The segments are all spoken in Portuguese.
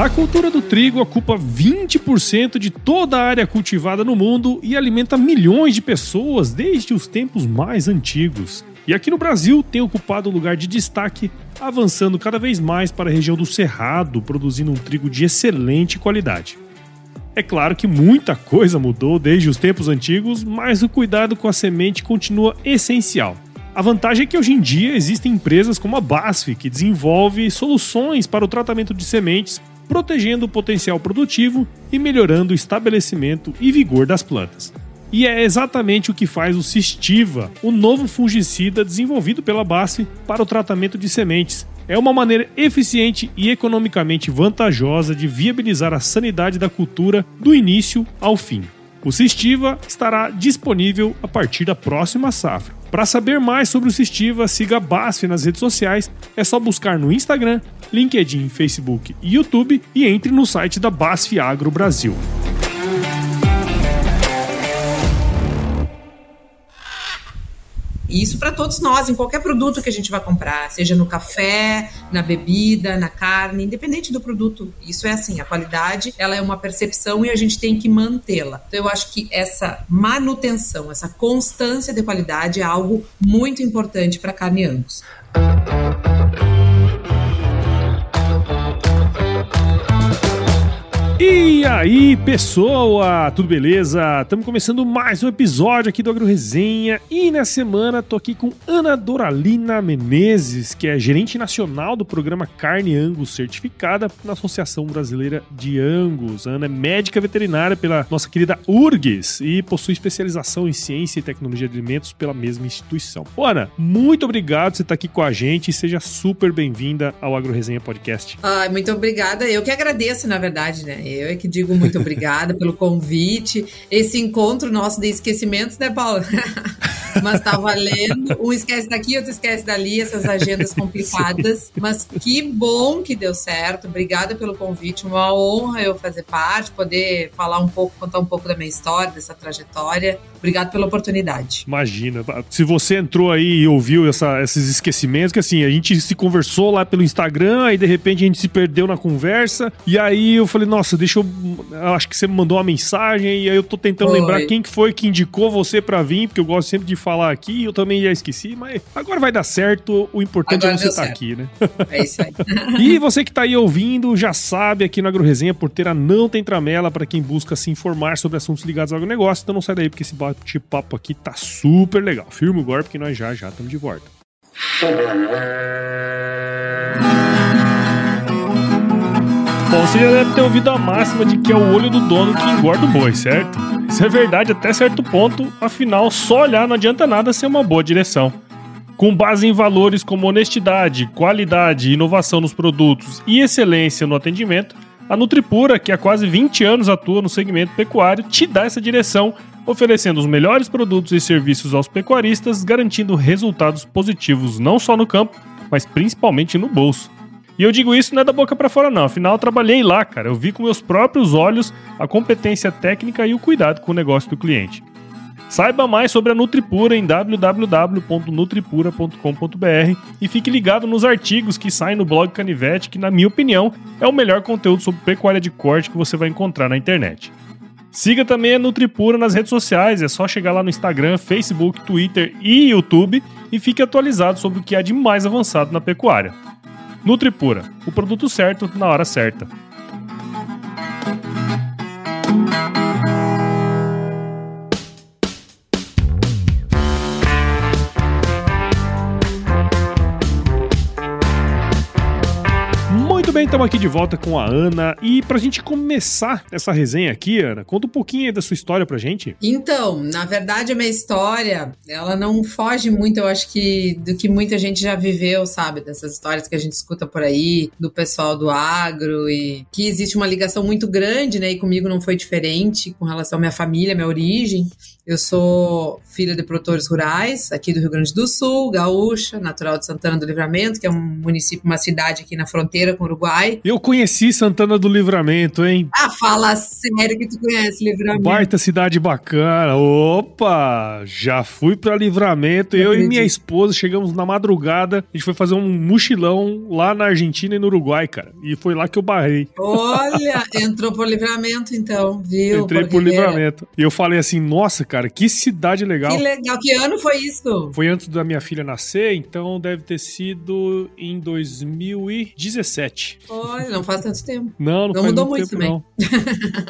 A cultura do trigo ocupa 20% de toda a área cultivada no mundo e alimenta milhões de pessoas desde os tempos mais antigos. E aqui no Brasil tem ocupado lugar de destaque, avançando cada vez mais para a região do Cerrado, produzindo um trigo de excelente qualidade. É claro que muita coisa mudou desde os tempos antigos, mas o cuidado com a semente continua essencial. A vantagem é que hoje em dia existem empresas como a BASF que desenvolve soluções para o tratamento de sementes protegendo o potencial produtivo e melhorando o estabelecimento e vigor das plantas. E é exatamente o que faz o Cistiva, o novo fungicida desenvolvido pela BASF para o tratamento de sementes. É uma maneira eficiente e economicamente vantajosa de viabilizar a sanidade da cultura do início ao fim. O Cistiva estará disponível a partir da próxima safra. Para saber mais sobre o Cistiva, siga a BASF nas redes sociais. É só buscar no Instagram, LinkedIn, Facebook e YouTube e entre no site da BASF Agro Brasil. E isso para todos nós, em qualquer produto que a gente vai comprar, seja no café, na bebida, na carne, independente do produto. Isso é assim, a qualidade, ela é uma percepção e a gente tem que mantê-la. Então eu acho que essa manutenção, essa constância de qualidade é algo muito importante para carne Angus. E aí, pessoa, tudo beleza? Estamos começando mais um episódio aqui do Agro Resenha e nessa semana tô aqui com Ana Doralina Menezes, que é gerente nacional do programa Carne Angus Certificada na Associação Brasileira de Angus. Ana é médica veterinária pela nossa querida URGS e possui especialização em ciência e tecnologia de alimentos pela mesma instituição. Ô, Ana, muito obrigado por você estar aqui com a gente e seja super bem-vinda ao Agro Resenha Podcast. Ai, muito obrigada. Eu que agradeço, na verdade, né? Eu é que digo muito obrigada pelo convite. Esse encontro nosso de esquecimentos, né, Paula? Mas tá valendo. Um esquece daqui, outro esquece dali, essas agendas complicadas. Mas que bom que deu certo. Obrigada pelo convite. Uma honra eu fazer parte, poder falar um pouco, contar um pouco da minha história, dessa trajetória. Obrigado pela oportunidade. Imagina. Se você entrou aí e ouviu essa, esses esquecimentos, que assim, a gente se conversou lá pelo Instagram, aí de repente a gente se perdeu na conversa. E aí eu falei, nossa, deixa eu. acho que você me mandou uma mensagem e aí eu tô tentando lembrar quem que foi que indicou você para vir, porque eu gosto sempre de falar aqui, eu também já esqueci, mas agora vai dar certo. O importante agora é você estar tá aqui, né? É isso aí. e você que tá aí ouvindo, já sabe aqui no AgroResenha, Porteira não tem tramela para quem busca se informar sobre assuntos ligados ao agronegócio, então não sai daí, porque esse bate-papo aqui tá super legal. Firma o golpe que nós já já estamos de volta. Bom, você já deve ter ouvido a máxima de que é o olho do dono que engorda o boi, certo? Isso é verdade até certo ponto, afinal, só olhar não adianta nada ser uma boa direção. Com base em valores como honestidade, qualidade, inovação nos produtos e excelência no atendimento, a Nutripura, que há quase 20 anos atua no segmento pecuário, te dá essa direção, oferecendo os melhores produtos e serviços aos pecuaristas, garantindo resultados positivos não só no campo, mas principalmente no bolso. E eu digo isso não é da boca para fora, não. Afinal, eu trabalhei lá, cara. Eu vi com meus próprios olhos a competência técnica e o cuidado com o negócio do cliente. Saiba mais sobre a Nutripura em www.nutripura.com.br e fique ligado nos artigos que saem no blog Canivete, que, na minha opinião, é o melhor conteúdo sobre pecuária de corte que você vai encontrar na internet. Siga também a Nutripura nas redes sociais, é só chegar lá no Instagram, Facebook, Twitter e YouTube e fique atualizado sobre o que há de mais avançado na pecuária. Nutripura, o produto certo na hora certa. Estamos aqui de volta com a Ana. E pra gente começar essa resenha aqui, Ana, conta um pouquinho da sua história pra gente. Então, na verdade, a minha história, ela não foge muito, eu acho que, do que muita gente já viveu, sabe? Dessas histórias que a gente escuta por aí, do pessoal do agro, e que existe uma ligação muito grande, né? E comigo não foi diferente com relação à minha família, minha origem. Eu sou filha de produtores rurais aqui do Rio Grande do Sul, gaúcha, natural de Santana do Livramento, que é um município, uma cidade aqui na fronteira com o Uruguai Uruguai. Eu conheci Santana do Livramento, hein? Ah, fala sério que tu conhece Livramento. Baita cidade bacana. Opa! Já fui pra Livramento. Eu, eu e minha esposa chegamos na madrugada. A gente foi fazer um mochilão lá na Argentina e no Uruguai, cara. E foi lá que eu barrei. Olha, entrou por Livramento então, viu? Entrei por Livramento. E eu falei assim, nossa, cara, que cidade legal. Que legal. Que ano foi isso? Foi antes da minha filha nascer, então deve ter sido em 2017. Olha, não faz tanto tempo. Não, não, não mudou muito, tempo, também.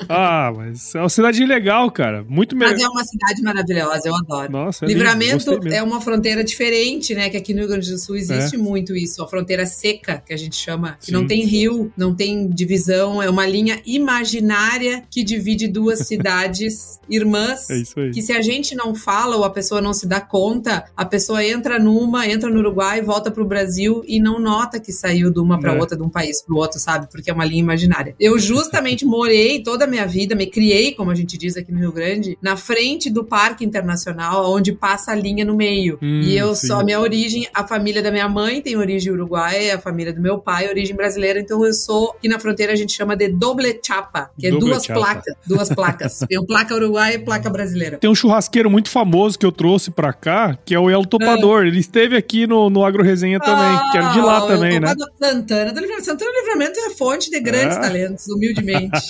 ah, mas é uma cidade legal, cara. Muito melhor. Mas é uma cidade maravilhosa, eu adoro. Nossa, é Livramento é uma fronteira diferente, né? Que aqui no Rio Grande do Sul existe é. muito isso. A fronteira seca, que a gente chama, que Sim. não tem rio, não tem divisão, é uma linha imaginária que divide duas cidades irmãs. É isso aí. Que se a gente não fala ou a pessoa não se dá conta, a pessoa entra numa, entra no Uruguai, volta pro Brasil e não nota que saiu de uma para é. outra, de um país pro outro, sabe? Porque é uma linha imaginária. Eu justamente morei toda a minha vida, me criei, como a gente diz aqui no Rio Grande, na frente do Parque Internacional, onde passa a linha no meio. Hum, e eu sim. sou a minha origem, a família da minha mãe tem origem uruguaia, a família do meu pai, origem brasileira, então eu sou, aqui na fronteira a gente chama de doble chapa, que é doble duas chapa. placas, duas placas. Tem placa uruguaia e placa brasileira. Tem um churrasqueiro muito famoso que eu trouxe pra cá, que é o El Topador. Ah. Ele esteve aqui no, no Agro Resenha ah, também, que era de lá ah, também, né? Santana do Livramento. Santana do Livramento é fonte de grandes é? talentos, humildemente.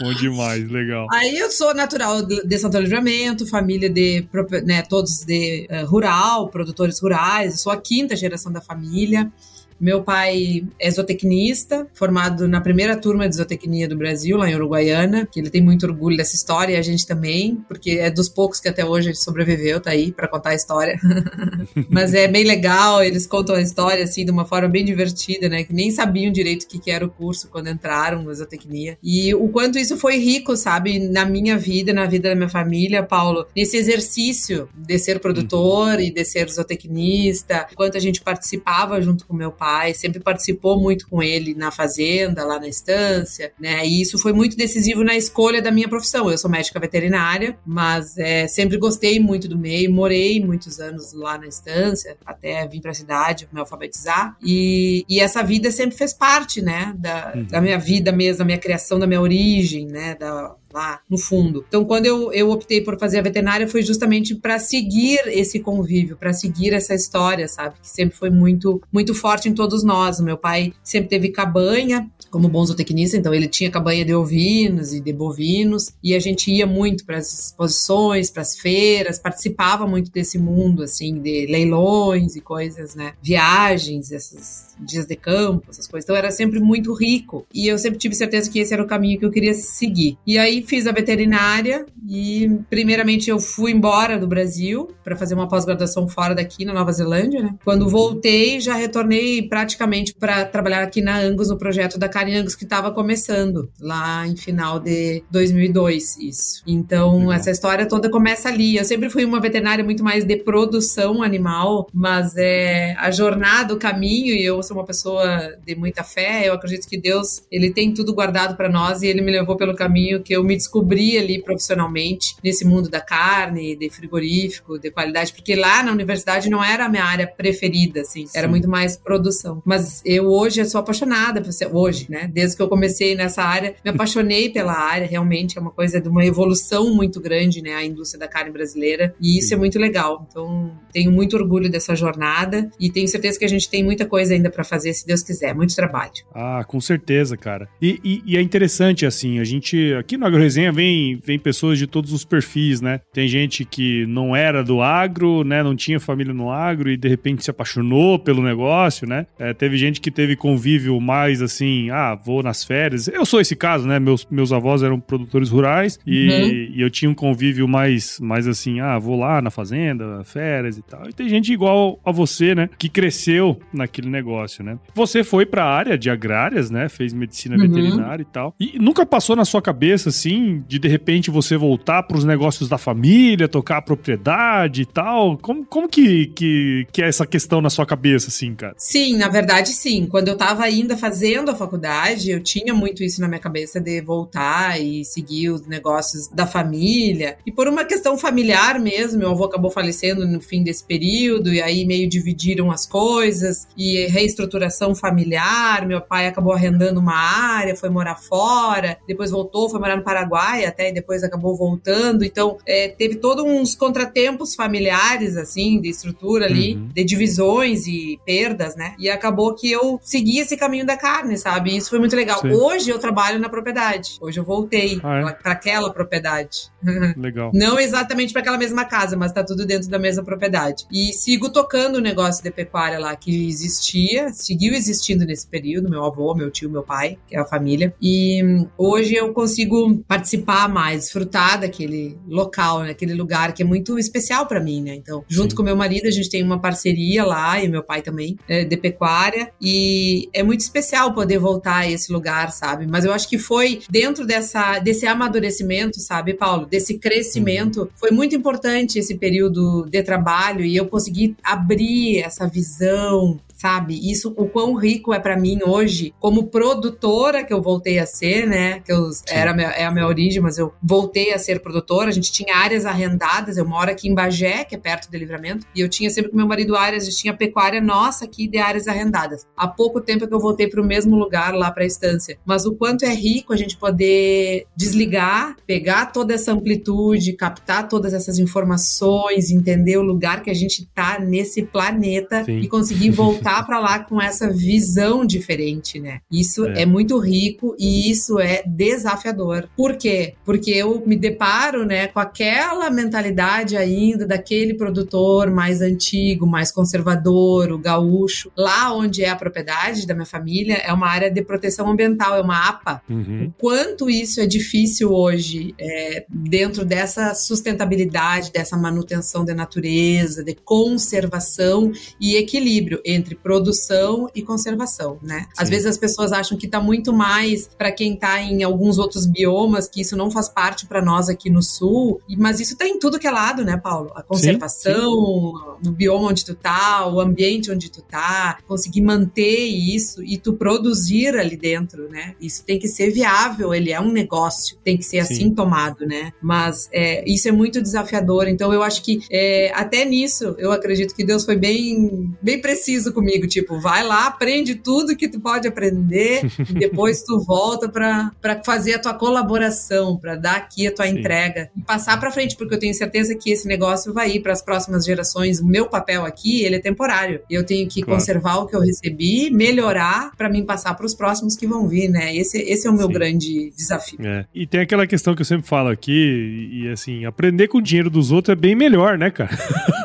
Bom demais, legal. Aí eu sou natural de Santana do Livramento, família de, né, todos de uh, rural, produtores rurais, sou a quinta geração da família. Meu pai é zootecnista, formado na primeira turma de zootecnia do Brasil, lá em Uruguaiana, que ele tem muito orgulho dessa história e a gente também, porque é dos poucos que até hoje sobreviveu, tá aí para contar a história. Mas é bem legal, eles contam a história assim de uma forma bem divertida, né? Que nem sabiam direito o que, que era o curso quando entraram na zootecnia. E o quanto isso foi rico, sabe, na minha vida, na vida da minha família, Paulo, nesse exercício de ser produtor uhum. e de ser zootecnista, quanto a gente participava junto com meu pai pai, sempre participou muito com ele na fazenda, lá na estância, né? E isso foi muito decisivo na escolha da minha profissão. Eu sou médica veterinária, mas é, sempre gostei muito do meio, morei muitos anos lá na estância, até vim para a cidade me alfabetizar. E, e, essa vida sempre fez parte, né, da, uhum. da minha vida mesmo, da minha criação, da minha origem, né, da, lá no fundo. Então, quando eu, eu optei por fazer a veterinária, foi justamente para seguir esse convívio, para seguir essa história, sabe? Que sempre foi muito, muito forte em todos nós. O meu pai sempre teve cabanha, como bom zootecnista, então ele tinha cabanha de ovinos e de bovinos, e a gente ia muito para as exposições, para as feiras, participava muito desse mundo, assim, de leilões e coisas, né? Viagens, esses dias de campo, essas coisas. Então era sempre muito rico, e eu sempre tive certeza que esse era o caminho que eu queria seguir. E aí fiz a veterinária, e primeiramente eu fui embora do Brasil para fazer uma pós-graduação fora daqui, na Nova Zelândia, né? Quando voltei, já retornei praticamente para trabalhar aqui na Angus, no projeto da Carinhangos que estava começando lá em final de 2002, isso. Então, Legal. essa história toda começa ali. Eu sempre fui uma veterinária muito mais de produção animal, mas é a jornada, o caminho, e eu sou uma pessoa de muita fé, eu acredito que Deus, ele tem tudo guardado para nós e ele me levou pelo caminho que eu me descobri ali profissionalmente nesse mundo da carne, de frigorífico, de qualidade, porque lá na universidade não era a minha área preferida, assim, Sim. era muito mais produção. Mas eu hoje sou apaixonada por ser, hoje, né? Desde que eu comecei nessa área, me apaixonei pela área, realmente é uma coisa de uma evolução muito grande, né? A indústria da carne brasileira, e isso é muito legal. Então, tenho muito orgulho dessa jornada e tenho certeza que a gente tem muita coisa ainda para fazer, se Deus quiser, muito trabalho. Ah, com certeza, cara. E, e, e é interessante, assim, a gente, aqui no AgroResenha vem, vem pessoas de todos os perfis, né? Tem gente que não era do agro, né? Não tinha família no agro e de repente se apaixonou pelo negócio, né? É, teve gente que teve convívio mais assim, ah, vou nas férias. Eu sou esse caso, né? Meus, meus avós eram produtores rurais e, uhum. e, eu tinha um convívio mais, mais assim, ah, vou lá na fazenda, férias e tal. E tem gente igual a você, né? Que cresceu naquele negócio, né? Você foi para a área de agrárias, né? Fez medicina uhum. veterinária e tal. E nunca passou na sua cabeça, assim, de de repente você voltar para os negócios da família, tocar a propriedade e tal? Como, como que, que, que é essa questão na sua cabeça, assim, cara? Sim, na verdade, sim. Quando eu tava ainda fazendo a faculdade, propriedade, eu tinha muito isso na minha cabeça de voltar e seguir os negócios da família. E por uma questão familiar mesmo, meu avô acabou falecendo no fim desse período, e aí meio dividiram as coisas, e reestruturação familiar. Meu pai acabou arrendando uma área, foi morar fora, depois voltou, foi morar no Paraguai até, e depois acabou voltando. Então, é, teve todos uns contratempos familiares, assim, de estrutura ali, uhum. de divisões e perdas, né? E acabou que eu segui esse caminho da carne, sabe? Isso foi muito legal. Sim. Hoje eu trabalho na propriedade. Hoje eu voltei ah, é? para aquela propriedade. Legal. Não exatamente para aquela mesma casa, mas tá tudo dentro da mesma propriedade. E sigo tocando o negócio de pecuária lá que existia, seguiu existindo nesse período, meu avô, meu tio, meu pai, que é a família. E hoje eu consigo participar mais, desfrutar daquele local, naquele né? lugar que é muito especial para mim, né? Então, junto Sim. com meu marido, a gente tem uma parceria lá e meu pai também é, de pecuária e é muito especial poder voltar a esse lugar, sabe? Mas eu acho que foi dentro dessa desse amadurecimento, sabe, Paulo, desse crescimento, uhum. foi muito importante esse período de trabalho e eu consegui abrir essa visão sabe? Isso, o quão rico é para mim hoje, como produtora que eu voltei a ser, né? Que eu, era a minha, é a minha origem, mas eu voltei a ser produtora. A gente tinha áreas arrendadas, eu moro aqui em Bagé, que é perto do livramento, e eu tinha sempre com meu marido áreas, a gente tinha pecuária nossa aqui de áreas arrendadas. Há pouco tempo que eu voltei para o mesmo lugar lá para a estância. Mas o quanto é rico a gente poder desligar, pegar toda essa amplitude, captar todas essas informações, entender o lugar que a gente tá nesse planeta Sim. e conseguir voltar voltar para lá com essa visão diferente, né? Isso é. é. muito rico e isso é desafiador. Por quê? Porque eu me deparo, né, com aquela mentalidade ainda daquele produtor mais antigo, mais conservador, o gaúcho. Lá onde é a propriedade da minha família é uma área de proteção ambiental, é uma APA. Uhum. O quanto isso é difícil hoje é, dentro dessa sustentabilidade, dessa manutenção da natureza, de conservação e equilíbrio entre produção e conservação, né? Sim. Às vezes as pessoas acham que está muito mais para quem está em alguns outros biomas, que isso não faz parte para nós aqui no sul, mas isso está em tudo que é lado, né, Paulo? A conservação, sim, bioma onde tu tá, o ambiente onde tu tá, conseguir manter isso e tu produzir ali dentro, né? Isso tem que ser viável, ele é um negócio, tem que ser assim tomado, né? Mas é, isso é muito desafiador, então eu acho que é, até nisso eu acredito que Deus foi bem, bem preciso comigo comigo, tipo, vai lá, aprende tudo que tu pode aprender e depois tu volta para fazer a tua colaboração, para dar aqui a tua Sim. entrega e passar para frente, porque eu tenho certeza que esse negócio vai ir para as próximas gerações. O meu papel aqui, ele é temporário. Eu tenho que claro. conservar o que eu recebi, melhorar para mim passar para os próximos que vão vir, né? Esse, esse é o meu Sim. grande desafio. É. E tem aquela questão que eu sempre falo aqui, e, e assim, aprender com o dinheiro dos outros é bem melhor, né, cara?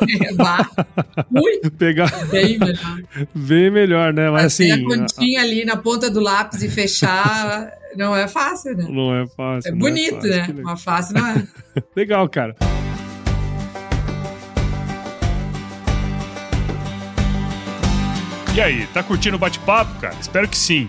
É. Muito. Pegar. Bem melhor. Bem melhor, né? Mas assim. a continha a... ali na ponta do lápis e fechar não é fácil, né? Não é fácil. É bonito, é fácil, né? Mas fácil não é. legal, cara. E aí, tá curtindo o bate-papo, cara? Espero que sim.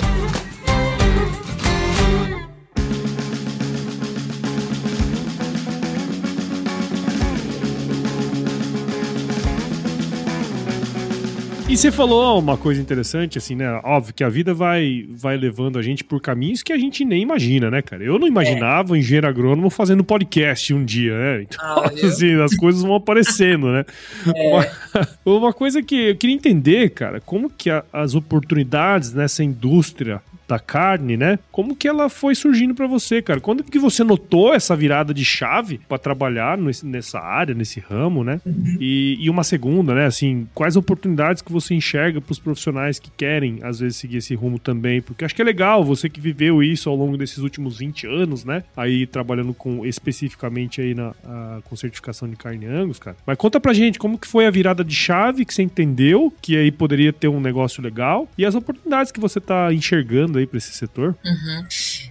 E você falou uma coisa interessante, assim, né? Óbvio que a vida vai, vai levando a gente por caminhos que a gente nem imagina, né, cara? Eu não imaginava é. um engenheiro agrônomo fazendo podcast um dia, né? Então, ah, assim, as coisas vão aparecendo, né? É. Uma, uma, coisa que eu queria entender, cara, como que a, as oportunidades nessa indústria da carne, né? Como que ela foi surgindo para você, cara? Quando que você notou essa virada de chave para trabalhar nesse, nessa área, nesse ramo, né? E, e, uma segunda, né? Assim, quais oportunidades que você enxerga para os profissionais que querem, às vezes, seguir esse rumo também? Porque acho que é legal você que viveu isso ao longo desses últimos 20 anos, né? Aí trabalhando com especificamente aí na a, com certificação de carne Angus, cara. Mas conta pra gente como que foi a virada de chave que você entendeu que aí poderia ter um negócio legal e as oportunidades que você tá enxergando aí para esse setor. Uhum.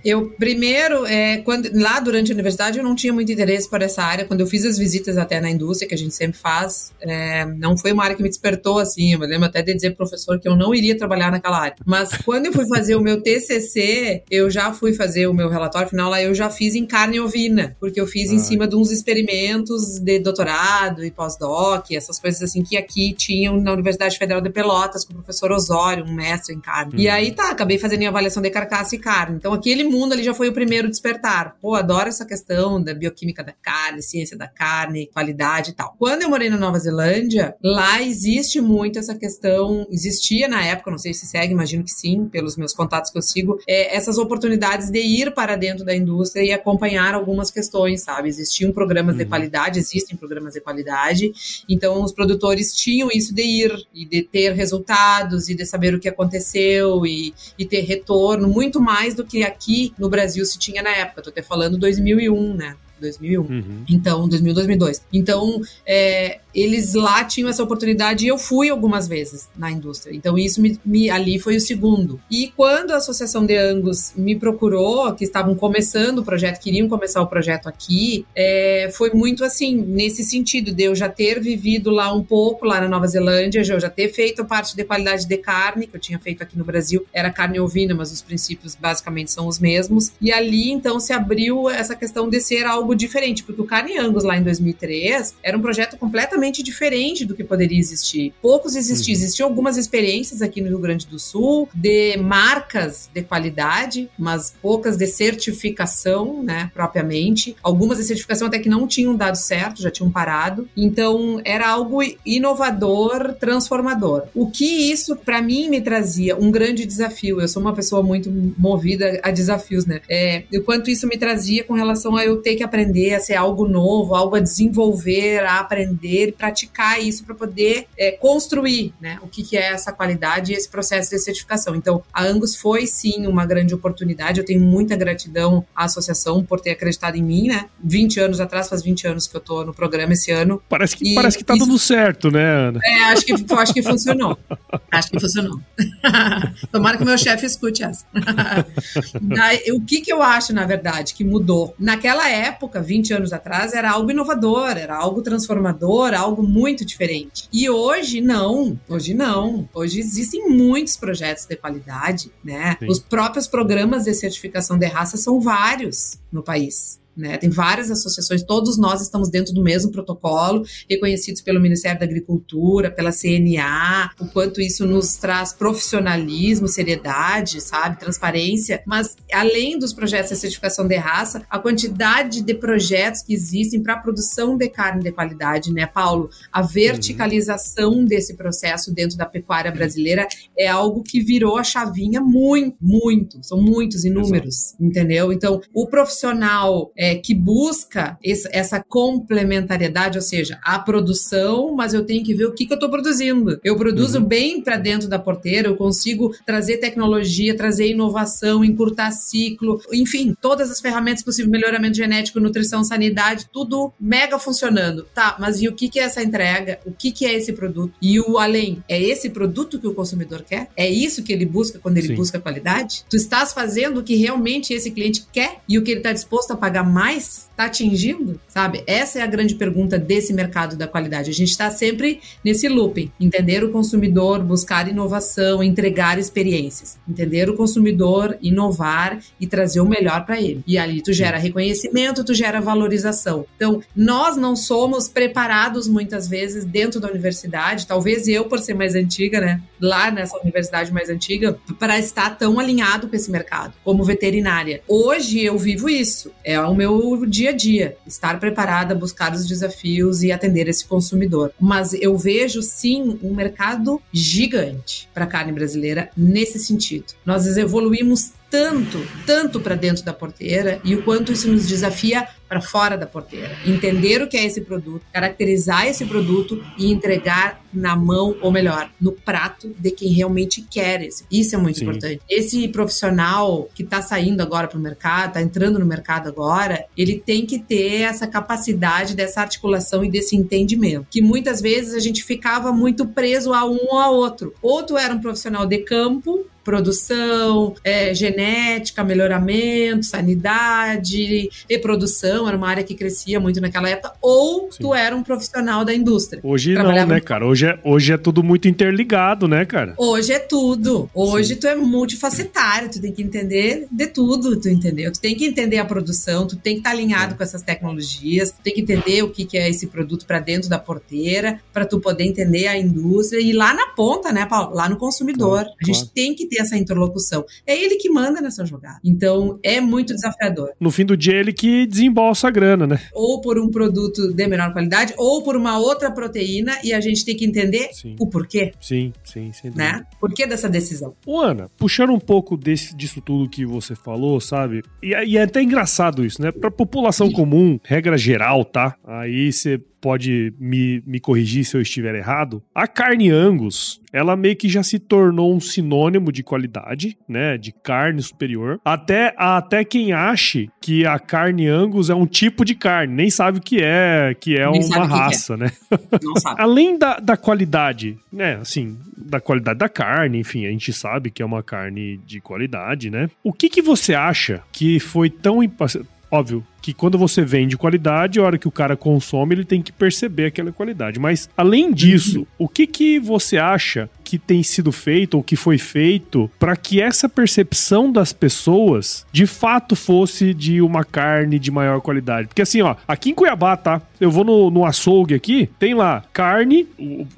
Eu primeiro, é, quando lá durante a universidade eu não tinha muito interesse por essa área. Quando eu fiz as visitas até na indústria que a gente sempre faz, é, não foi uma área que me despertou assim. Eu me lembro até de dizer pro professor que eu não iria trabalhar naquela área. Mas quando eu fui fazer o meu TCC, eu já fui fazer o meu relatório final lá. Eu já fiz em carne ovina, porque eu fiz ah. em cima de uns experimentos de doutorado e pós-doc, essas coisas assim que aqui tinham na Universidade Federal de Pelotas com o professor Osório, um mestre em carne. E uhum. aí tá, acabei fazendo a avaliação de carcaça e carne. Então aquele mundo ali já foi o primeiro despertar. Pô, adoro essa questão da bioquímica da carne, ciência da carne, qualidade e tal. Quando eu morei na Nova Zelândia, lá existe muito essa questão, existia na época, não sei se segue, imagino que sim, pelos meus contatos que eu sigo, é, essas oportunidades de ir para dentro da indústria e acompanhar algumas questões, sabe? Existiam programas uhum. de qualidade, existem programas de qualidade, então os produtores tinham isso de ir e de ter resultados e de saber o que aconteceu e, e ter retorno, muito mais do que aqui no Brasil se tinha na época. Tô até falando 2001, né? 2001. Uhum. Então, 2000, 2002. Então, é, eles lá tinham essa oportunidade e eu fui algumas vezes na indústria. Então, isso me, me, ali foi o segundo. E quando a Associação de Angus me procurou, que estavam começando o projeto, queriam começar o projeto aqui, é, foi muito assim, nesse sentido, de eu já ter vivido lá um pouco, lá na Nova Zelândia, eu já ter feito a parte de qualidade de carne, que eu tinha feito aqui no Brasil, era carne ovina, mas os princípios basicamente são os mesmos. E ali, então, se abriu essa questão de ser algo diferente, porque o Carne Angus lá em 2003 era um projeto completamente completamente diferente do que poderia existir. Poucos existiam. Uhum. Existiam algumas experiências aqui no Rio Grande do Sul de marcas de qualidade, mas poucas de certificação, né, propriamente. Algumas de certificação até que não tinham dado certo, já tinham parado. Então, era algo inovador, transformador. O que isso, para mim, me trazia um grande desafio. Eu sou uma pessoa muito movida a desafios, né? É, o quanto isso me trazia com relação a eu ter que aprender a ser algo novo, algo a desenvolver, a aprender praticar isso para poder é, construir né, o que, que é essa qualidade e esse processo de certificação. Então, a Angus foi sim uma grande oportunidade. Eu tenho muita gratidão à associação por ter acreditado em mim, né? 20 anos atrás, faz 20 anos que eu tô no programa esse ano. Parece que, parece que tá isso... dando certo, né, Ana? É, acho que, acho que funcionou. Acho que funcionou. Tomara que meu chefe escute essa. o que, que eu acho, na verdade, que mudou? Naquela época, 20 anos atrás, era algo inovador, era algo transformador, algo muito diferente. E hoje não, hoje não. Hoje existem muitos projetos de qualidade, né? Sim. Os próprios programas de certificação de raça são vários no país. Né? Tem várias associações, todos nós estamos dentro do mesmo protocolo, reconhecidos pelo Ministério da Agricultura, pela CNA, o quanto isso nos traz profissionalismo, seriedade, sabe, transparência. Mas além dos projetos de certificação de raça, a quantidade de projetos que existem para a produção de carne de qualidade, né, Paulo? A verticalização uhum. desse processo dentro da pecuária brasileira é algo que virou a chavinha muito, muito. São muitos, inúmeros, Exato. entendeu? Então, o profissional é, que busca esse, essa complementariedade, ou seja, a produção, mas eu tenho que ver o que, que eu estou produzindo. Eu produzo uhum. bem para dentro da porteira, eu consigo trazer tecnologia, trazer inovação, encurtar ciclo, enfim, todas as ferramentas possíveis, melhoramento genético, nutrição, sanidade, tudo mega funcionando. Tá, mas e o que, que é essa entrega? O que, que é esse produto? E o além, é esse produto que o consumidor quer? É isso que ele busca quando ele Sim. busca qualidade? Tu estás fazendo o que realmente esse cliente quer e o que ele está disposto a pagar mais está atingindo? Sabe? Essa é a grande pergunta desse mercado da qualidade. A gente está sempre nesse looping. Entender o consumidor, buscar inovação, entregar experiências. Entender o consumidor, inovar e trazer o melhor para ele. E ali tu gera reconhecimento, tu gera valorização. Então, nós não somos preparados muitas vezes dentro da universidade, talvez eu por ser mais antiga, né, lá nessa universidade mais antiga, para estar tão alinhado com esse mercado, como veterinária. Hoje eu vivo isso. É um meu dia a dia, estar preparada, buscar os desafios e atender esse consumidor. Mas eu vejo sim um mercado gigante para a carne brasileira nesse sentido. Nós evoluímos tanto, tanto para dentro da porteira e o quanto isso nos desafia para fora da porteira. Entender o que é esse produto, caracterizar esse produto e entregar na mão, ou melhor, no prato de quem realmente quer esse. Isso é muito Sim. importante. Esse profissional que está saindo agora para o mercado, está entrando no mercado agora, ele tem que ter essa capacidade dessa articulação e desse entendimento. Que muitas vezes a gente ficava muito preso a um ou a outro. Outro era um profissional de campo produção, é, genética, melhoramento, sanidade, reprodução, era uma área que crescia muito naquela época, ou Sim. tu era um profissional da indústria. Hoje não, né, cara? Hoje é, hoje é tudo muito interligado, né, cara? Hoje é tudo. Hoje Sim. tu é multifacetário, tu tem que entender de tudo, tu entendeu? Tu tem que entender a produção, tu tem que estar tá alinhado é. com essas tecnologias, tu tem que entender o que, que é esse produto para dentro da porteira, para tu poder entender a indústria e lá na ponta, né, Paulo? Lá no consumidor. Claro, a gente claro. tem que ter essa interlocução. É ele que manda nessa jogada. Então, é muito desafiador. No fim do dia, ele que desembolsa a grana, né? Ou por um produto de menor qualidade, ou por uma outra proteína, e a gente tem que entender sim. o porquê. Sim, sim, sim. Né? Por que dessa decisão? Ô, Ana, puxando um pouco desse, disso tudo que você falou, sabe? E, e é até engraçado isso, né? Pra população comum, regra geral, tá? Aí você pode me, me corrigir se eu estiver errado. A carne Angus, ela meio que já se tornou um sinônimo de qualidade, né? De carne superior. Até, até quem ache que a carne Angus é um tipo de carne, nem sabe o que é, que é nem uma raça, que é. né? Não sabe. Além da, da qualidade, né? Assim, da qualidade da carne, enfim, a gente sabe que é uma carne de qualidade, né? O que que você acha que foi tão óbvio, que quando você vende qualidade, a hora que o cara consome, ele tem que perceber aquela qualidade. Mas, além disso, o que, que você acha que tem sido feito ou que foi feito para que essa percepção das pessoas de fato fosse de uma carne de maior qualidade? Porque assim, ó, aqui em Cuiabá, tá? Eu vou no, no açougue aqui, tem lá carne,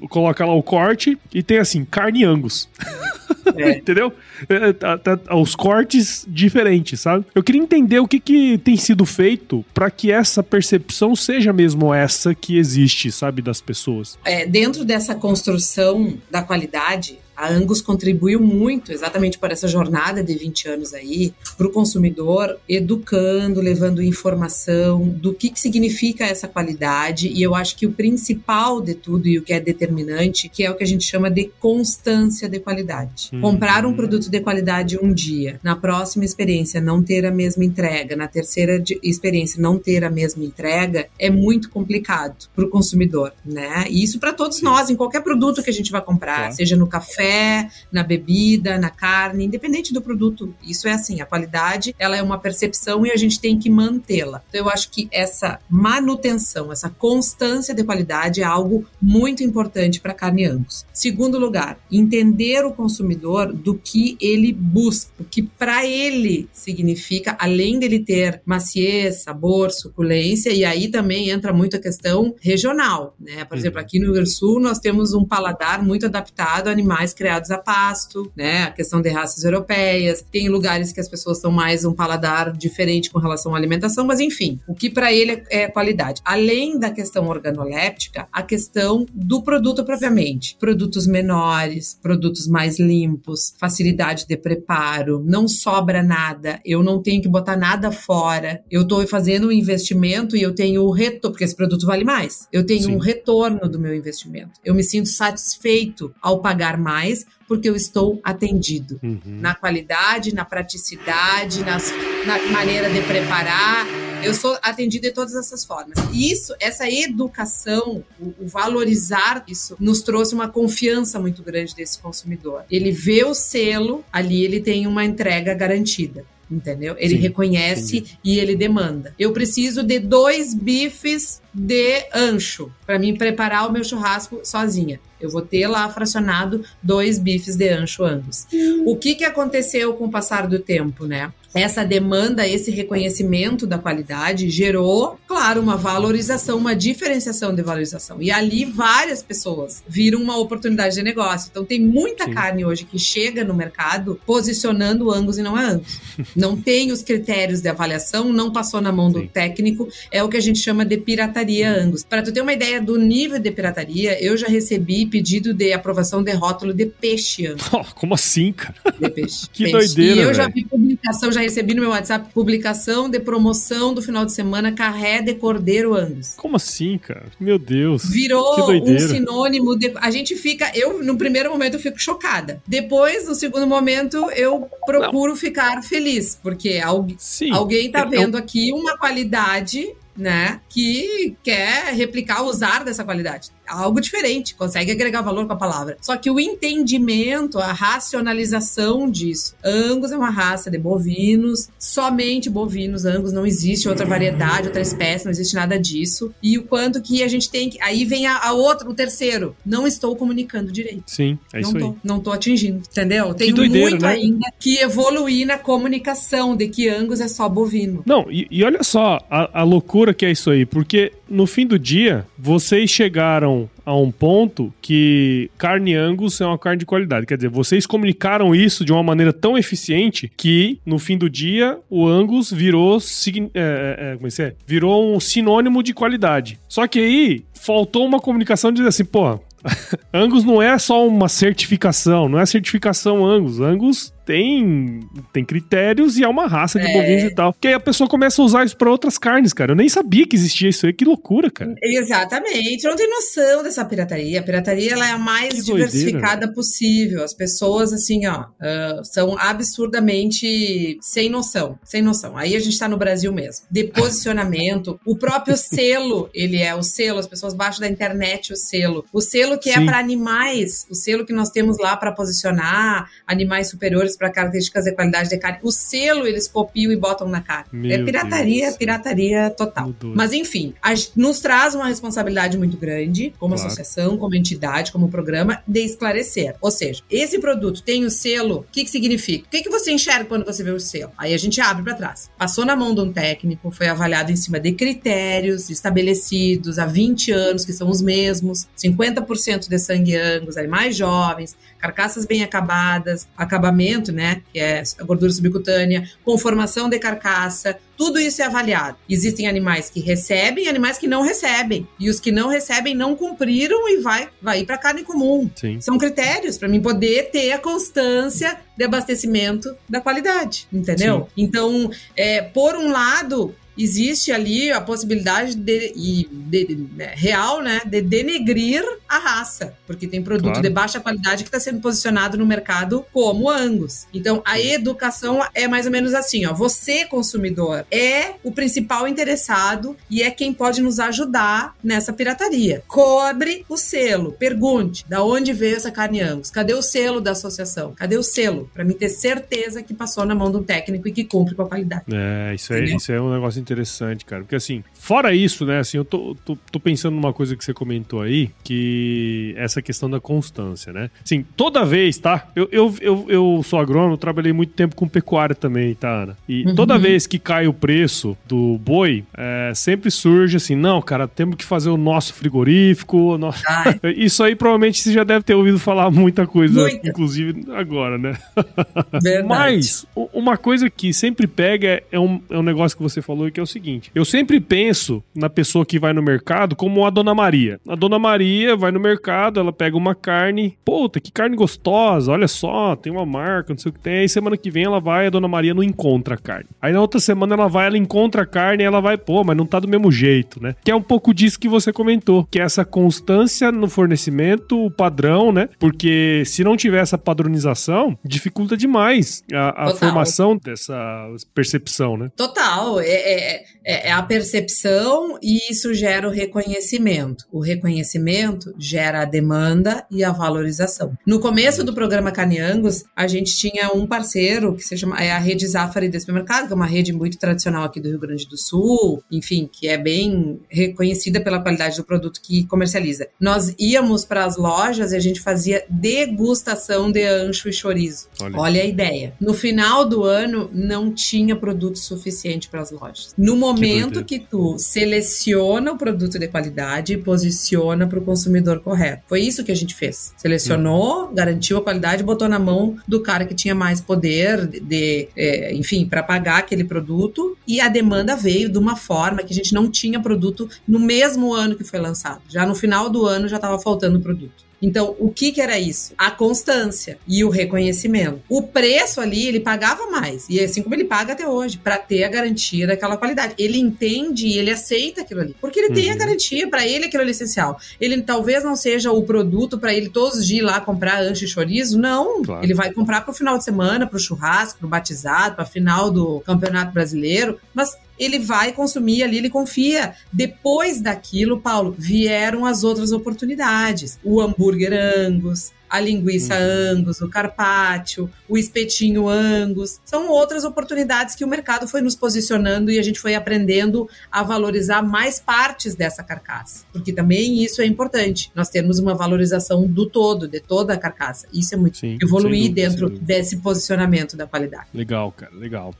coloca lá o corte e tem assim, carne angus. É. Entendeu? É, tá, tá, os cortes diferentes, sabe? Eu queria entender o que, que tem sido feito feito para que essa percepção seja mesmo essa que existe, sabe, das pessoas? É, dentro dessa construção da qualidade, a Angus contribuiu muito exatamente para essa jornada de 20 anos aí, para o consumidor, educando, levando informação do que, que significa essa qualidade. E eu acho que o principal de tudo e o que é determinante, que é o que a gente chama de constância de qualidade. Uhum. Comprar um produto de qualidade um dia, na próxima experiência não ter a mesma entrega, na terceira experiência não ter a mesma entrega, é muito complicado para o consumidor, né? E isso para todos nós, em qualquer produto que a gente vai comprar, seja no café, café, na bebida, na carne, independente do produto. Isso é assim, a qualidade, ela é uma percepção e a gente tem que mantê-la. Então eu acho que essa manutenção, essa constância de qualidade é algo muito importante para carne Angus. Segundo lugar, entender o consumidor do que ele busca, o que para ele significa, além dele ter maciez, sabor, suculência, e aí também entra muito a questão regional, né? Por exemplo, uhum. aqui no Rio Grande do Sul nós temos um paladar muito adaptado a animais criados a pasto, né? A questão de raças europeias. Tem lugares que as pessoas têm mais um paladar diferente com relação à alimentação, mas enfim, o que para ele é qualidade. Além da questão organoléptica, a questão do produto propriamente. Produtos menores, produtos mais limpos, facilidade de preparo, não sobra nada, eu não tenho que botar nada fora. Eu estou fazendo um investimento e eu tenho o retorno, porque esse produto vale mais. Eu tenho Sim. um retorno do meu investimento. Eu me sinto satisfeito ao pagar mais mais porque eu estou atendido uhum. na qualidade, na praticidade, nas, na maneira de preparar. Eu sou atendido de todas essas formas. E isso, essa educação, o, o, valorizar isso, nos trouxe uma confiança muito grande desse consumidor. Ele vê o selo, ali ele tem uma entrega garantida entendeu? Ele Sim, reconhece entendi. e ele demanda. Eu preciso de dois bifes de ancho para mim preparar o meu churrasco sozinha. Eu vou ter lá fracionado dois bifes de ancho angus. Hum. O que que aconteceu com o passar do tempo, né? Essa demanda, esse reconhecimento da qualidade gerou, claro, uma valorização, uma diferenciação de valorização. E ali várias pessoas viram uma oportunidade de negócio. Então tem muita Sim. carne hoje que chega no mercado posicionando Angus e não é Angus. não tem os critérios de avaliação, não passou na mão do Sim. técnico, é o que a gente chama de pirataria Angus. Para tu ter uma ideia do nível de pirataria, eu já recebi pedido de aprovação de rótulo de peixe Angus. Oh, como assim, cara? De peixe. que peixe. doideira. E eu véio. já vi publicação, já recebi no meu WhatsApp publicação de promoção do final de semana carré de cordeiro Angus. Como assim, cara? Meu Deus. Virou um sinônimo de. A gente fica. Eu, no primeiro momento, eu fico chocada. Depois, no segundo momento, eu procuro Não. ficar feliz, porque alguém, alguém tá vendo aqui uma qualidade né, que quer replicar, usar dessa qualidade algo diferente, consegue agregar valor com a palavra. Só que o entendimento, a racionalização disso. Angus é uma raça de bovinos, somente bovinos, Angus, não existe outra variedade, outra espécie, não existe nada disso. E o quanto que a gente tem que. Aí vem a, a outra, o terceiro. Não estou comunicando direito. Sim, é não isso tô, aí. Não tô atingindo, entendeu? Tem muito né? ainda que evoluir na comunicação de que Angus é só bovino. Não, e, e olha só a, a loucura que é isso aí, porque no fim do dia, vocês chegaram a um ponto que carne Angus é uma carne de qualidade. Quer dizer, vocês comunicaram isso de uma maneira tão eficiente que, no fim do dia, o Angus virou, é, é, é, é, é, virou um sinônimo de qualidade. Só que aí faltou uma comunicação de dizer assim, pô, Angus não é só uma certificação, não é certificação Angus. Angus tem, tem critérios e é uma raça de é. bovinos e tal. Que aí a pessoa começa a usar isso para outras carnes, cara. Eu nem sabia que existia isso aí. Que loucura, cara. Exatamente. Eu não tenho noção dessa pirataria. A pirataria ela é a mais que diversificada doideira. possível. As pessoas, assim, ó, uh, são absurdamente sem noção. Sem noção. Aí a gente tá no Brasil mesmo. De posicionamento. o próprio selo, ele é o selo. As pessoas baixam da internet o selo. O selo que é Sim. é para animais. O selo que nós temos lá para posicionar animais superiores para características de qualidade de carne. O selo eles copiam e botam na carne. Meu é pirataria, Deus. pirataria total. Mas enfim, a, nos traz uma responsabilidade muito grande, como claro. associação, como entidade, como programa, de esclarecer. Ou seja, esse produto tem o selo, o que, que significa? O que, que você enxerga quando você vê o selo? Aí a gente abre para trás. Passou na mão de um técnico, foi avaliado em cima de critérios estabelecidos há 20 anos, que são os mesmos, 50% de sangue angus, animais jovens, carcaças bem acabadas, acabamento, né, que é a gordura subcutânea, conformação de carcaça, tudo isso é avaliado. Existem animais que recebem e animais que não recebem. E os que não recebem não cumpriram e vai, vai ir para carne comum. Sim. São critérios para mim poder ter a constância de abastecimento da qualidade, entendeu? Sim. Então, é, por um lado, existe ali a possibilidade de, de, de, né, real, né, de denegrir a raça, porque tem produto claro. de baixa qualidade que está sendo posicionado no mercado como Angus. Então, a educação é mais ou menos assim, ó, você consumidor é o principal interessado e é quem pode nos ajudar nessa pirataria. Cobre o selo, pergunte, da onde veio essa carne Angus? Cadê o selo da associação? Cadê o selo para mim ter certeza que passou na mão de um técnico e que cumpre com a qualidade? É, isso é, isso é um negócio interessante, cara. Porque assim, fora isso, né, assim, eu tô, tô, tô, pensando numa coisa que você comentou aí, que essa questão da constância, né? Assim, toda vez, tá? Eu, eu, eu, eu sou agrônomo, trabalhei muito tempo com pecuária também, tá, Ana? E uhum. toda vez que cai o preço do boi, é, sempre surge assim, não, cara, temos que fazer o nosso frigorífico. Nosso... Isso aí provavelmente você já deve ter ouvido falar muita coisa, Muita. inclusive agora, né? Verdade. Mas, uma coisa que sempre pega é um, é um negócio que você falou que é o seguinte: eu sempre penso na pessoa que vai no mercado como a Dona Maria. A Dona Maria vai no mercado, ela pega uma carne, puta, que carne gostosa, olha só, tem uma marca, não sei o que tem. Aí semana que vem ela vai, a Dona Maria não encontra a carne. Aí na outra semana ela vai, ela encontra a carne e ela vai, pô, mas não tá do mesmo jeito, né? Que é um pouco disso que você comentou, que é essa constância no fornecimento, o padrão, né? Porque se não tiver essa padronização, dificulta demais a, a formação dessa percepção, né? Total. É, é é, é, é, a percepção e isso gera o reconhecimento. O reconhecimento gera a demanda e a valorização. No começo do programa Caniangos, a gente tinha um parceiro que se chama é a Rede Zafari de Supermercado, que é uma rede muito tradicional aqui do Rio Grande do Sul, enfim, que é bem reconhecida pela qualidade do produto que comercializa. Nós íamos para as lojas e a gente fazia degustação de ancho e chorizo. Olha. Olha a ideia. No final do ano, não tinha produto suficiente para as lojas. No momento que, que tu seleciona o produto de qualidade e posiciona para o consumidor correto. Foi isso que a gente fez. Selecionou, hum. garantiu a qualidade, botou na mão do cara que tinha mais poder de, de é, enfim, para pagar aquele produto e a demanda veio de uma forma que a gente não tinha produto no mesmo ano que foi lançado. Já no final do ano já estava faltando produto. Então, o que, que era isso? A constância e o reconhecimento. O preço ali, ele pagava mais. E assim como ele paga até hoje, para ter a garantia daquela qualidade. Ele entende e ele aceita aquilo ali. Porque ele uhum. tem a uhum. garantia, para ele aquilo é essencial. Ele talvez não seja o produto para ele todos os dias ir lá comprar ancho e chorizo. Não. Claro. Ele vai comprar para o final de semana, para o churrasco, para o batizado, para a final do Campeonato Brasileiro. Mas ele vai consumir ali, ele confia. Depois daquilo, Paulo, vieram as outras oportunidades. O hambúrguer Angus, a linguiça uhum. Angus, o carpaccio, o espetinho Angus. São outras oportunidades que o mercado foi nos posicionando e a gente foi aprendendo a valorizar mais partes dessa carcaça. Porque também isso é importante. Nós temos uma valorização do todo, de toda a carcaça. Isso é muito Sim, evoluir dúvida, dentro desse posicionamento da qualidade. Legal, cara, legal.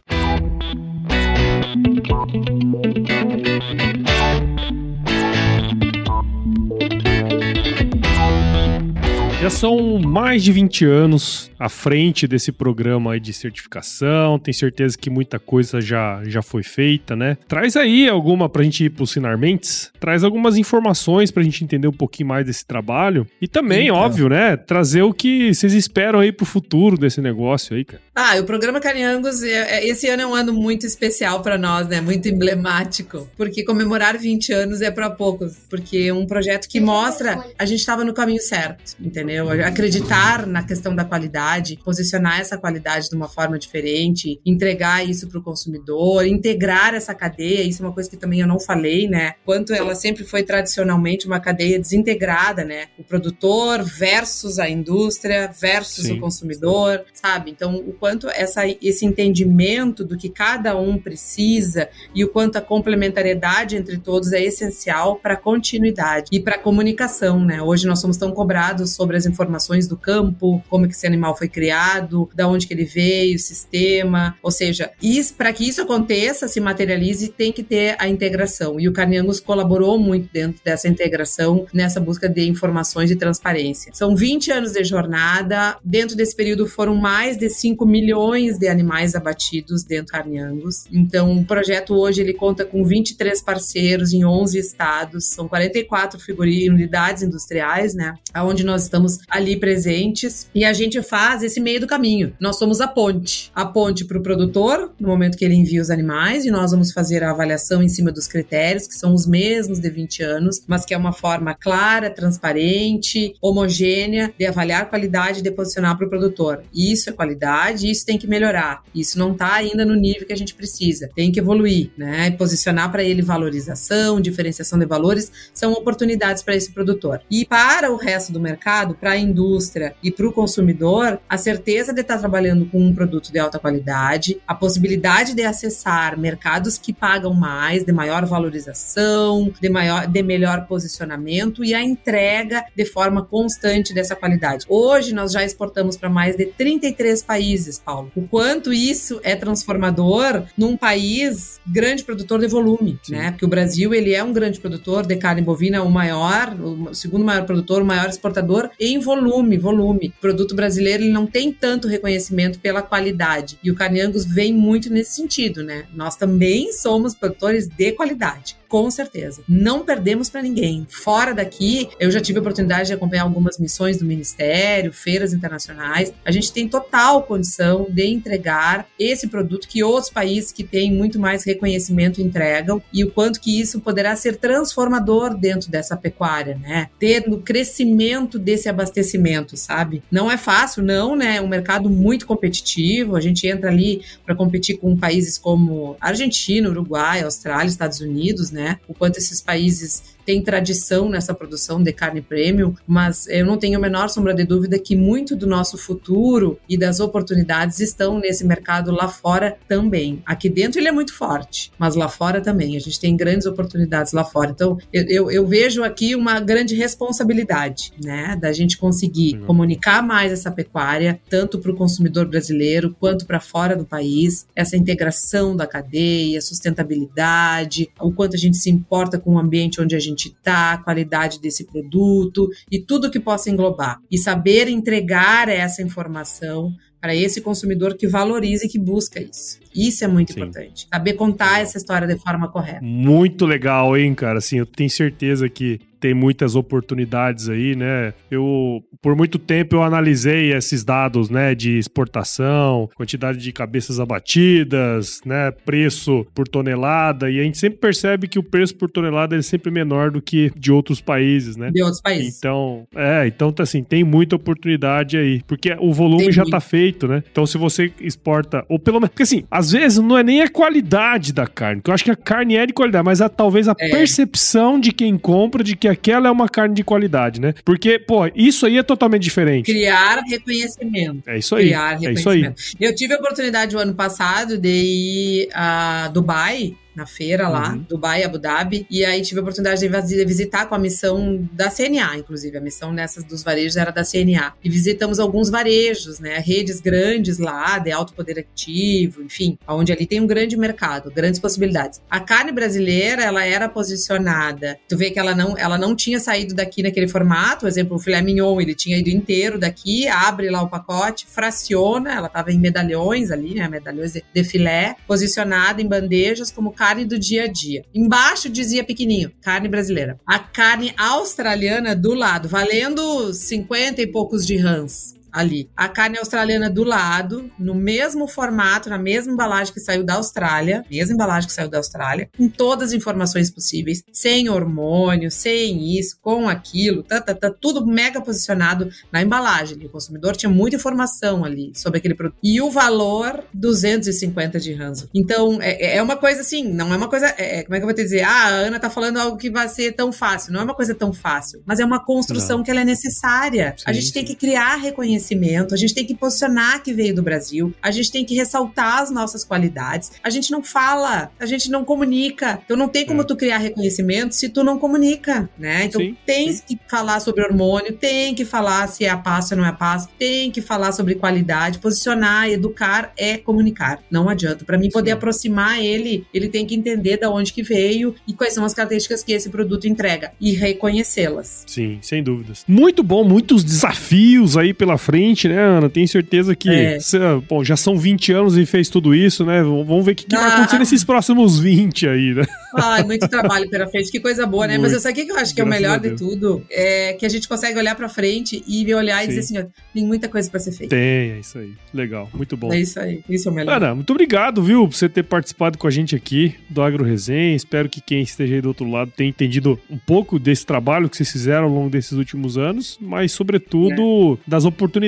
Já são mais de 20 anos à frente desse programa de certificação. Tenho certeza que muita coisa já, já foi feita, né? Traz aí alguma pra gente ir pro Sinar Mentes. Traz algumas informações pra gente entender um pouquinho mais desse trabalho. E também, então. óbvio, né? Trazer o que vocês esperam aí pro futuro desse negócio aí, cara. Ah, o programa Cariangos, é, é, esse ano é um ano muito especial para nós, né? Muito emblemático. Porque comemorar 20 anos é para poucos. Porque é um projeto que mostra a gente estava no caminho certo, entendeu? entendeu? Acreditar na questão da qualidade, posicionar essa qualidade de uma forma diferente, entregar isso para o consumidor, integrar essa cadeia, isso é uma coisa que também eu não falei, né? Quanto ela sempre foi tradicionalmente uma cadeia desintegrada, né? O produtor versus a indústria versus Sim. o consumidor, sabe? Então, o quanto essa, esse entendimento do que cada um precisa e o quanto a complementariedade entre todos é essencial para a continuidade e para a comunicação, né? Hoje nós somos tão cobrados sobre as informações do campo, como que esse animal foi criado, da onde que ele veio, sistema, ou seja, para que isso aconteça, se materialize, tem que ter a integração. E o Carniangus colaborou muito dentro dessa integração, nessa busca de informações e transparência. São 20 anos de jornada, dentro desse período foram mais de 5 milhões de animais abatidos dentro do Carniangus. Então, o projeto hoje ele conta com 23 parceiros em 11 estados, são 44 figurinhas, unidades industriais, né, aonde nós estamos ali presentes e a gente faz esse meio do caminho. Nós somos a ponte. A ponte para o produtor, no momento que ele envia os animais, e nós vamos fazer a avaliação em cima dos critérios, que são os mesmos de 20 anos, mas que é uma forma clara, transparente, homogênea de avaliar qualidade e de posicionar para o produtor. Isso é qualidade, isso tem que melhorar. Isso não está ainda no nível que a gente precisa. Tem que evoluir, né? Posicionar para ele valorização, diferenciação de valores, são oportunidades para esse produtor. E para o resto do mercado, para a indústria e para o consumidor a certeza de estar trabalhando com um produto de alta qualidade, a possibilidade de acessar mercados que pagam mais, de maior valorização, de maior, de melhor posicionamento e a entrega de forma constante dessa qualidade. Hoje nós já exportamos para mais de 33 países, Paulo. O quanto isso é transformador num país grande produtor de volume, Sim. né? Porque o Brasil ele é um grande produtor de carne bovina, o maior, o segundo maior produtor, o maior exportador em volume, volume. O produto brasileiro ele não tem tanto reconhecimento pela qualidade. E o Carne Angus vem muito nesse sentido, né? Nós também somos produtores de qualidade com certeza. Não perdemos para ninguém. Fora daqui, eu já tive a oportunidade de acompanhar algumas missões do Ministério, feiras internacionais. A gente tem total condição de entregar esse produto que outros países que têm muito mais reconhecimento entregam e o quanto que isso poderá ser transformador dentro dessa pecuária, né? Tendo crescimento desse abastecimento, sabe? Não é fácil, não, né? É um mercado muito competitivo. A gente entra ali para competir com países como Argentina, Uruguai, Austrália, Estados Unidos, né? O quanto esses países tem tradição nessa produção de carne premium, mas eu não tenho a menor sombra de dúvida que muito do nosso futuro e das oportunidades estão nesse mercado lá fora também. Aqui dentro ele é muito forte, mas lá fora também. A gente tem grandes oportunidades lá fora. Então, eu, eu, eu vejo aqui uma grande responsabilidade, né, da gente conseguir comunicar mais essa pecuária, tanto para o consumidor brasileiro quanto para fora do país, essa integração da cadeia, sustentabilidade, o quanto a gente se importa com o ambiente onde a gente gente está, a qualidade desse produto e tudo que possa englobar. E saber entregar essa informação para esse consumidor que valoriza e que busca isso. Isso é muito Sim. importante. Saber contar essa história de forma correta. Muito legal, hein, cara? Assim, eu tenho certeza que tem muitas oportunidades aí, né? Eu, por muito tempo, eu analisei esses dados, né, de exportação, quantidade de cabeças abatidas, né, preço por tonelada, e a gente sempre percebe que o preço por tonelada é sempre menor do que de outros países, né? De outros países. Então, é, então tá assim, tem muita oportunidade aí, porque o volume tem já muito. tá feito, né? Então, se você exporta, ou pelo menos, porque assim, às vezes não é nem a qualidade da carne, porque eu acho que a carne é de qualidade, mas a, talvez a é. percepção de quem compra de que aquela é uma carne de qualidade, né? Porque, pô, isso aí é totalmente diferente. Criar reconhecimento. É isso aí. Criar reconhecimento. É isso aí. Eu tive a oportunidade o ano passado de ir a Dubai na feira lá, uhum. Dubai, Abu Dhabi, e aí tive a oportunidade de visitar com a missão da CNA, inclusive, a missão nessas dos varejos era da CNA. E visitamos alguns varejos, né, redes grandes lá, de alto poder ativo, enfim, onde ali tem um grande mercado, grandes possibilidades. A carne brasileira, ela era posicionada, tu vê que ela não, ela não tinha saído daqui naquele formato, por exemplo, o filé mignon, ele tinha ido inteiro daqui, abre lá o pacote, fraciona, ela estava em medalhões ali, né, medalhões de, de filé, posicionada em bandejas como carne do dia a dia. Embaixo dizia pequenininho, carne brasileira. A carne australiana do lado, valendo 50 e poucos de rãs ali. A carne australiana do lado, no mesmo formato, na mesma embalagem que saiu da Austrália, mesma embalagem que saiu da Austrália, com todas as informações possíveis, sem hormônio, sem isso, com aquilo, tá, tá, tá tudo mega posicionado na embalagem. O consumidor tinha muita informação ali sobre aquele produto. E o valor, 250 de ranzo. Então, é, é uma coisa assim, não é uma coisa, é, é, como é que eu vou te dizer? Ah, a Ana tá falando algo que vai ser tão fácil. Não é uma coisa tão fácil, mas é uma construção não. que ela é necessária. Sim, a gente tem que criar reconhecimento conhecimento, a gente tem que posicionar que veio do Brasil, a gente tem que ressaltar as nossas qualidades. A gente não fala, a gente não comunica. Então não tem como é. tu criar reconhecimento se tu não comunica, né? Então sim, tem sim. que falar sobre hormônio, tem que falar se é a passo ou não é a passo, tem que falar sobre qualidade, posicionar, educar é comunicar. Não adianta. Para mim poder sim. aproximar ele, ele tem que entender da onde que veio e quais são as características que esse produto entrega e reconhecê-las. Sim, sem dúvidas. Muito bom, muitos desafios aí pela frente frente, né, Ana? Tenho certeza que é. cê, bom, já são 20 anos e fez tudo isso, né? Vamos ver o que, que ah. vai acontecer nesses próximos 20 aí, né? Ai, muito trabalho pela frente, que coisa boa, né? Muito. Mas eu sei o que eu acho que é o melhor de tudo? É que a gente consegue olhar pra frente e olhar Sim. e dizer assim, ó, tem muita coisa pra ser feita. Tem, é isso aí. Legal, muito bom. É isso aí, isso é o melhor. Ana, muito obrigado, viu, por você ter participado com a gente aqui do Agro Resenha. Espero que quem esteja aí do outro lado tenha entendido um pouco desse trabalho que vocês fizeram ao longo desses últimos anos, mas sobretudo é. das oportunidades,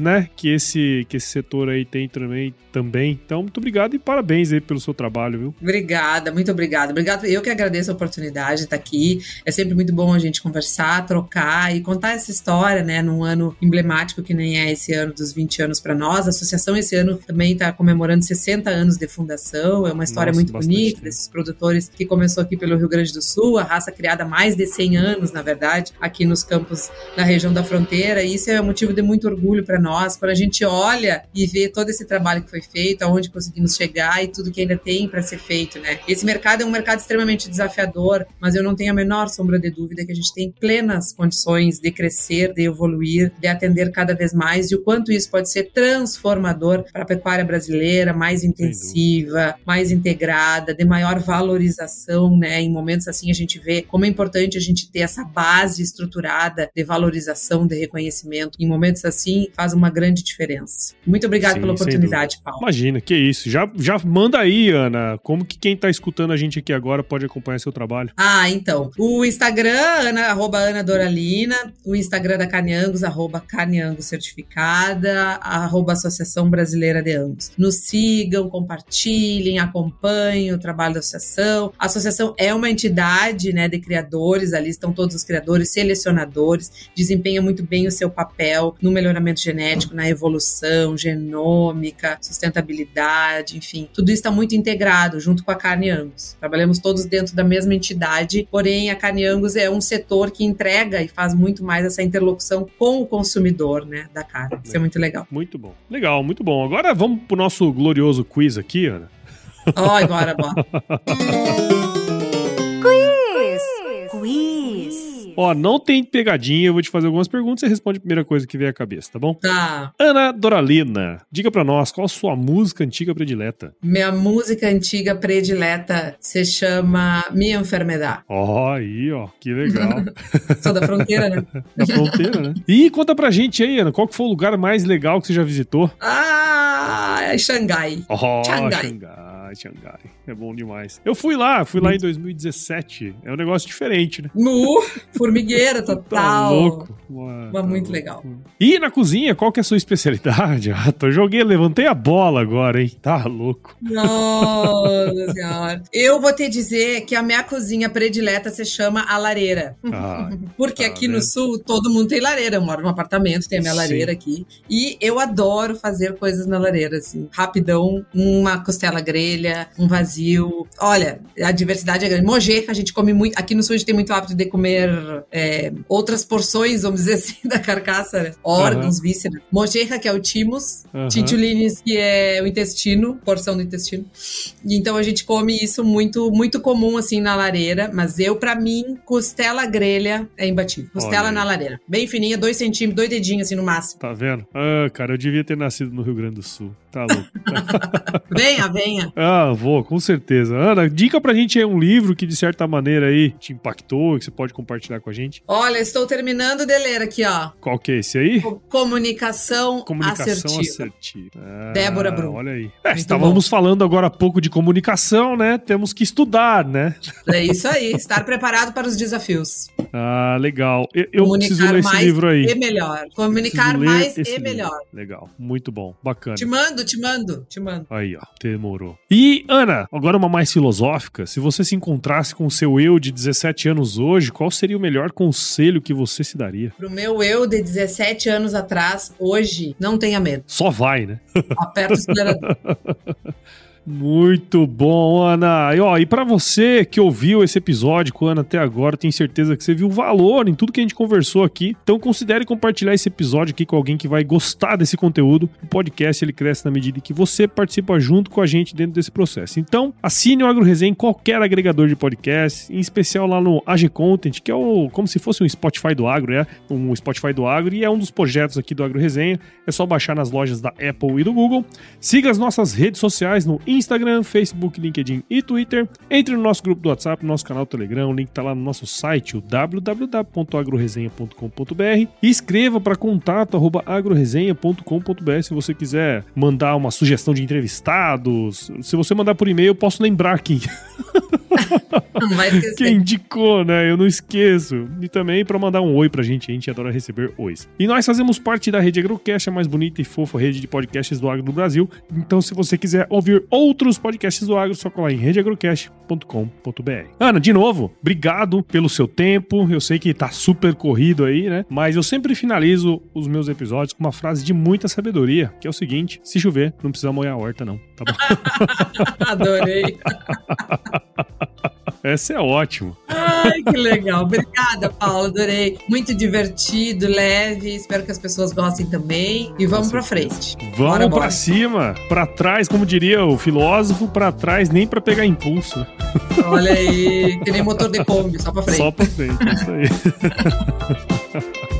né, que esse, que esse setor aí tem também, também. Então, muito obrigado e parabéns aí pelo seu trabalho, viu? Obrigada, muito obrigada. Obrigado. Eu que agradeço a oportunidade de estar aqui. É sempre muito bom a gente conversar, trocar e contar essa história, né, num ano emblemático que nem é esse ano dos 20 anos para nós. A associação esse ano também está comemorando 60 anos de fundação. É uma história Nossa, muito bonita tempo. desses produtores que começou aqui pelo Rio Grande do Sul, a raça criada há mais de 100 anos, na verdade, aqui nos campos na região da fronteira. E isso é um motivo de muito orgulho para nós quando a gente olha e vê todo esse trabalho que foi feito, aonde conseguimos chegar e tudo que ainda tem para ser feito, né? Esse mercado é um mercado extremamente desafiador, mas eu não tenho a menor sombra de dúvida que a gente tem plenas condições de crescer, de evoluir, de atender cada vez mais e o quanto isso pode ser transformador para a pecuária brasileira, mais intensiva, mais integrada, de maior valorização, né? Em momentos assim a gente vê como é importante a gente ter essa base estruturada de valorização, de reconhecimento. Em momentos assim faz uma grande diferença. Muito obrigada pela oportunidade, Paulo. Imagina, que isso. Já, já manda aí, Ana, como que quem está escutando a gente aqui agora pode acompanhar seu trabalho? Ah, então. O Instagram, Ana, arroba Ana Doralina, o Instagram da Carneangos, arroba Carneangos Certificada, arroba Associação Brasileira de Angus. Nos sigam, compartilhem, acompanhem o trabalho da associação. A associação é uma entidade né, de criadores, ali estão todos os criadores, selecionadores, desempenha muito bem o seu papel no melhoramento genético, na evolução, genômica, sustentabilidade, enfim. Tudo isso está muito integrado junto com a Carne Angus. Trabalhamos todos dentro da mesma entidade, porém a Carne Angus é um setor que entrega e faz muito mais essa interlocução com o consumidor né, da carne. Isso é muito legal. Muito bom. Legal, muito bom. Agora vamos pro nosso glorioso quiz aqui, Ana. Ó, oh, agora, bora. quiz! Quiz! Ó, não tem pegadinha, eu vou te fazer algumas perguntas e você responde a primeira coisa que vem à cabeça, tá bom? Tá. Ana Doralina, diga pra nós, qual a sua música antiga predileta? Minha música antiga predileta se chama Minha Enfermedade. Ó, oh, aí, ó, que legal. Sou da fronteira, né? Da fronteira, né? E conta pra gente aí, Ana, qual que foi o lugar mais legal que você já visitou? Ah, é Xangai. Oh, Xangai. Xangai. Xangai. É bom demais. Eu fui lá, fui lá em 2017. É um negócio diferente, né? No formigueira total. Tá louco. Mano, Mas tá muito legal. E na cozinha, qual que é a sua especialidade? Ah, tô joguei, levantei a bola agora, hein? Tá louco. Nossa senhora. Eu vou te dizer que a minha cozinha predileta se chama a lareira. Ah, Porque tá aqui no sul todo mundo tem lareira. Eu moro num apartamento, tem a minha Sim. lareira aqui. E eu adoro fazer coisas na lareira, assim. Rapidão, uma costela grelha um vazio. Olha, a diversidade é grande. Mojeca, a gente come muito. Aqui no sul a gente tem muito hábito de comer é, outras porções, vamos dizer assim, da carcaça, né? órgãos, uhum. vísceras. Mojeca, que é o timus. Uhum. Tintulines, que é o intestino, porção do intestino. Então a gente come isso muito, muito comum, assim, na lareira. Mas eu, para mim, costela grelha é imbatível. Costela na lareira. Bem fininha, dois centímetros, dois dedinhos, assim, no máximo. Tá vendo? Ah, cara, eu devia ter nascido no Rio Grande do Sul. Tá louco. venha, venha. Ah, vou, com certeza. Ana, dica pra gente aí um livro que de certa maneira aí te impactou, que você pode compartilhar com a gente. Olha, estou terminando de ler aqui, ó. Qual que é esse aí? Comunicação, comunicação assertiva. assertiva. Ah, Débora Brum. Olha aí. É, estávamos bom. falando agora há pouco de comunicação, né? Temos que estudar, né? É isso aí, estar preparado para os desafios. Ah, legal. Eu, eu preciso ler esse livro aí. E melhor. Comunicar mais e livro. melhor. Legal, muito bom, bacana. Te mando, te mando, te mando. Aí, ó, demorou. E, Ana, agora uma mais filosófica. Se você se encontrasse com o seu eu de 17 anos hoje, qual seria o melhor conselho que você se daria? Pro meu eu de 17 anos atrás, hoje, não tenha medo. Só vai, né? Aperta o acelerador. Muito bom, Ana. E, ó, e para você que ouviu esse episódio com Ana até agora, tenho certeza que você viu valor em tudo que a gente conversou aqui. Então considere compartilhar esse episódio aqui com alguém que vai gostar desse conteúdo. O podcast ele cresce na medida que você participa junto com a gente dentro desse processo. Então, assine o Agro Resenha em qualquer agregador de podcast, em especial lá no AG Content, que é o, como se fosse um Spotify do Agro, é um Spotify do Agro e é um dos projetos aqui do Agro Resenha. É só baixar nas lojas da Apple e do Google. Siga as nossas redes sociais no Instagram, Facebook, LinkedIn e Twitter. Entre no nosso grupo do WhatsApp, no nosso canal Telegram, o link está lá no nosso site, o www.agroresenha.com.br escreva para contato@agroresenha.com.br se você quiser mandar uma sugestão de entrevistados. Se você mandar por e-mail, eu posso lembrar quem quem indicou, né? Eu não esqueço. E também para mandar um oi pra gente, a gente adora receber ois. E nós fazemos parte da rede Agrocast, a mais bonita e fofa rede de podcasts do agro do Brasil. Então, se você quiser ouvir outros podcasts do agro, só colar em redeagrocast.com.br. Ana, de novo, obrigado pelo seu tempo. Eu sei que tá super corrido aí, né? Mas eu sempre finalizo os meus episódios com uma frase de muita sabedoria, que é o seguinte: se chover, não precisa molhar a horta, não. Tá bom? Adorei. Essa é ótimo. Ai, que legal. Obrigada, Paulo. Adorei. Muito divertido, leve. Espero que as pessoas gostem também. E vamos pra frente. Vamos bora. cima. Pra trás, como diria o filósofo, pra trás nem pra pegar impulso. Olha aí, que nem motor de Kombi, só pra frente. Só pra frente, isso aí.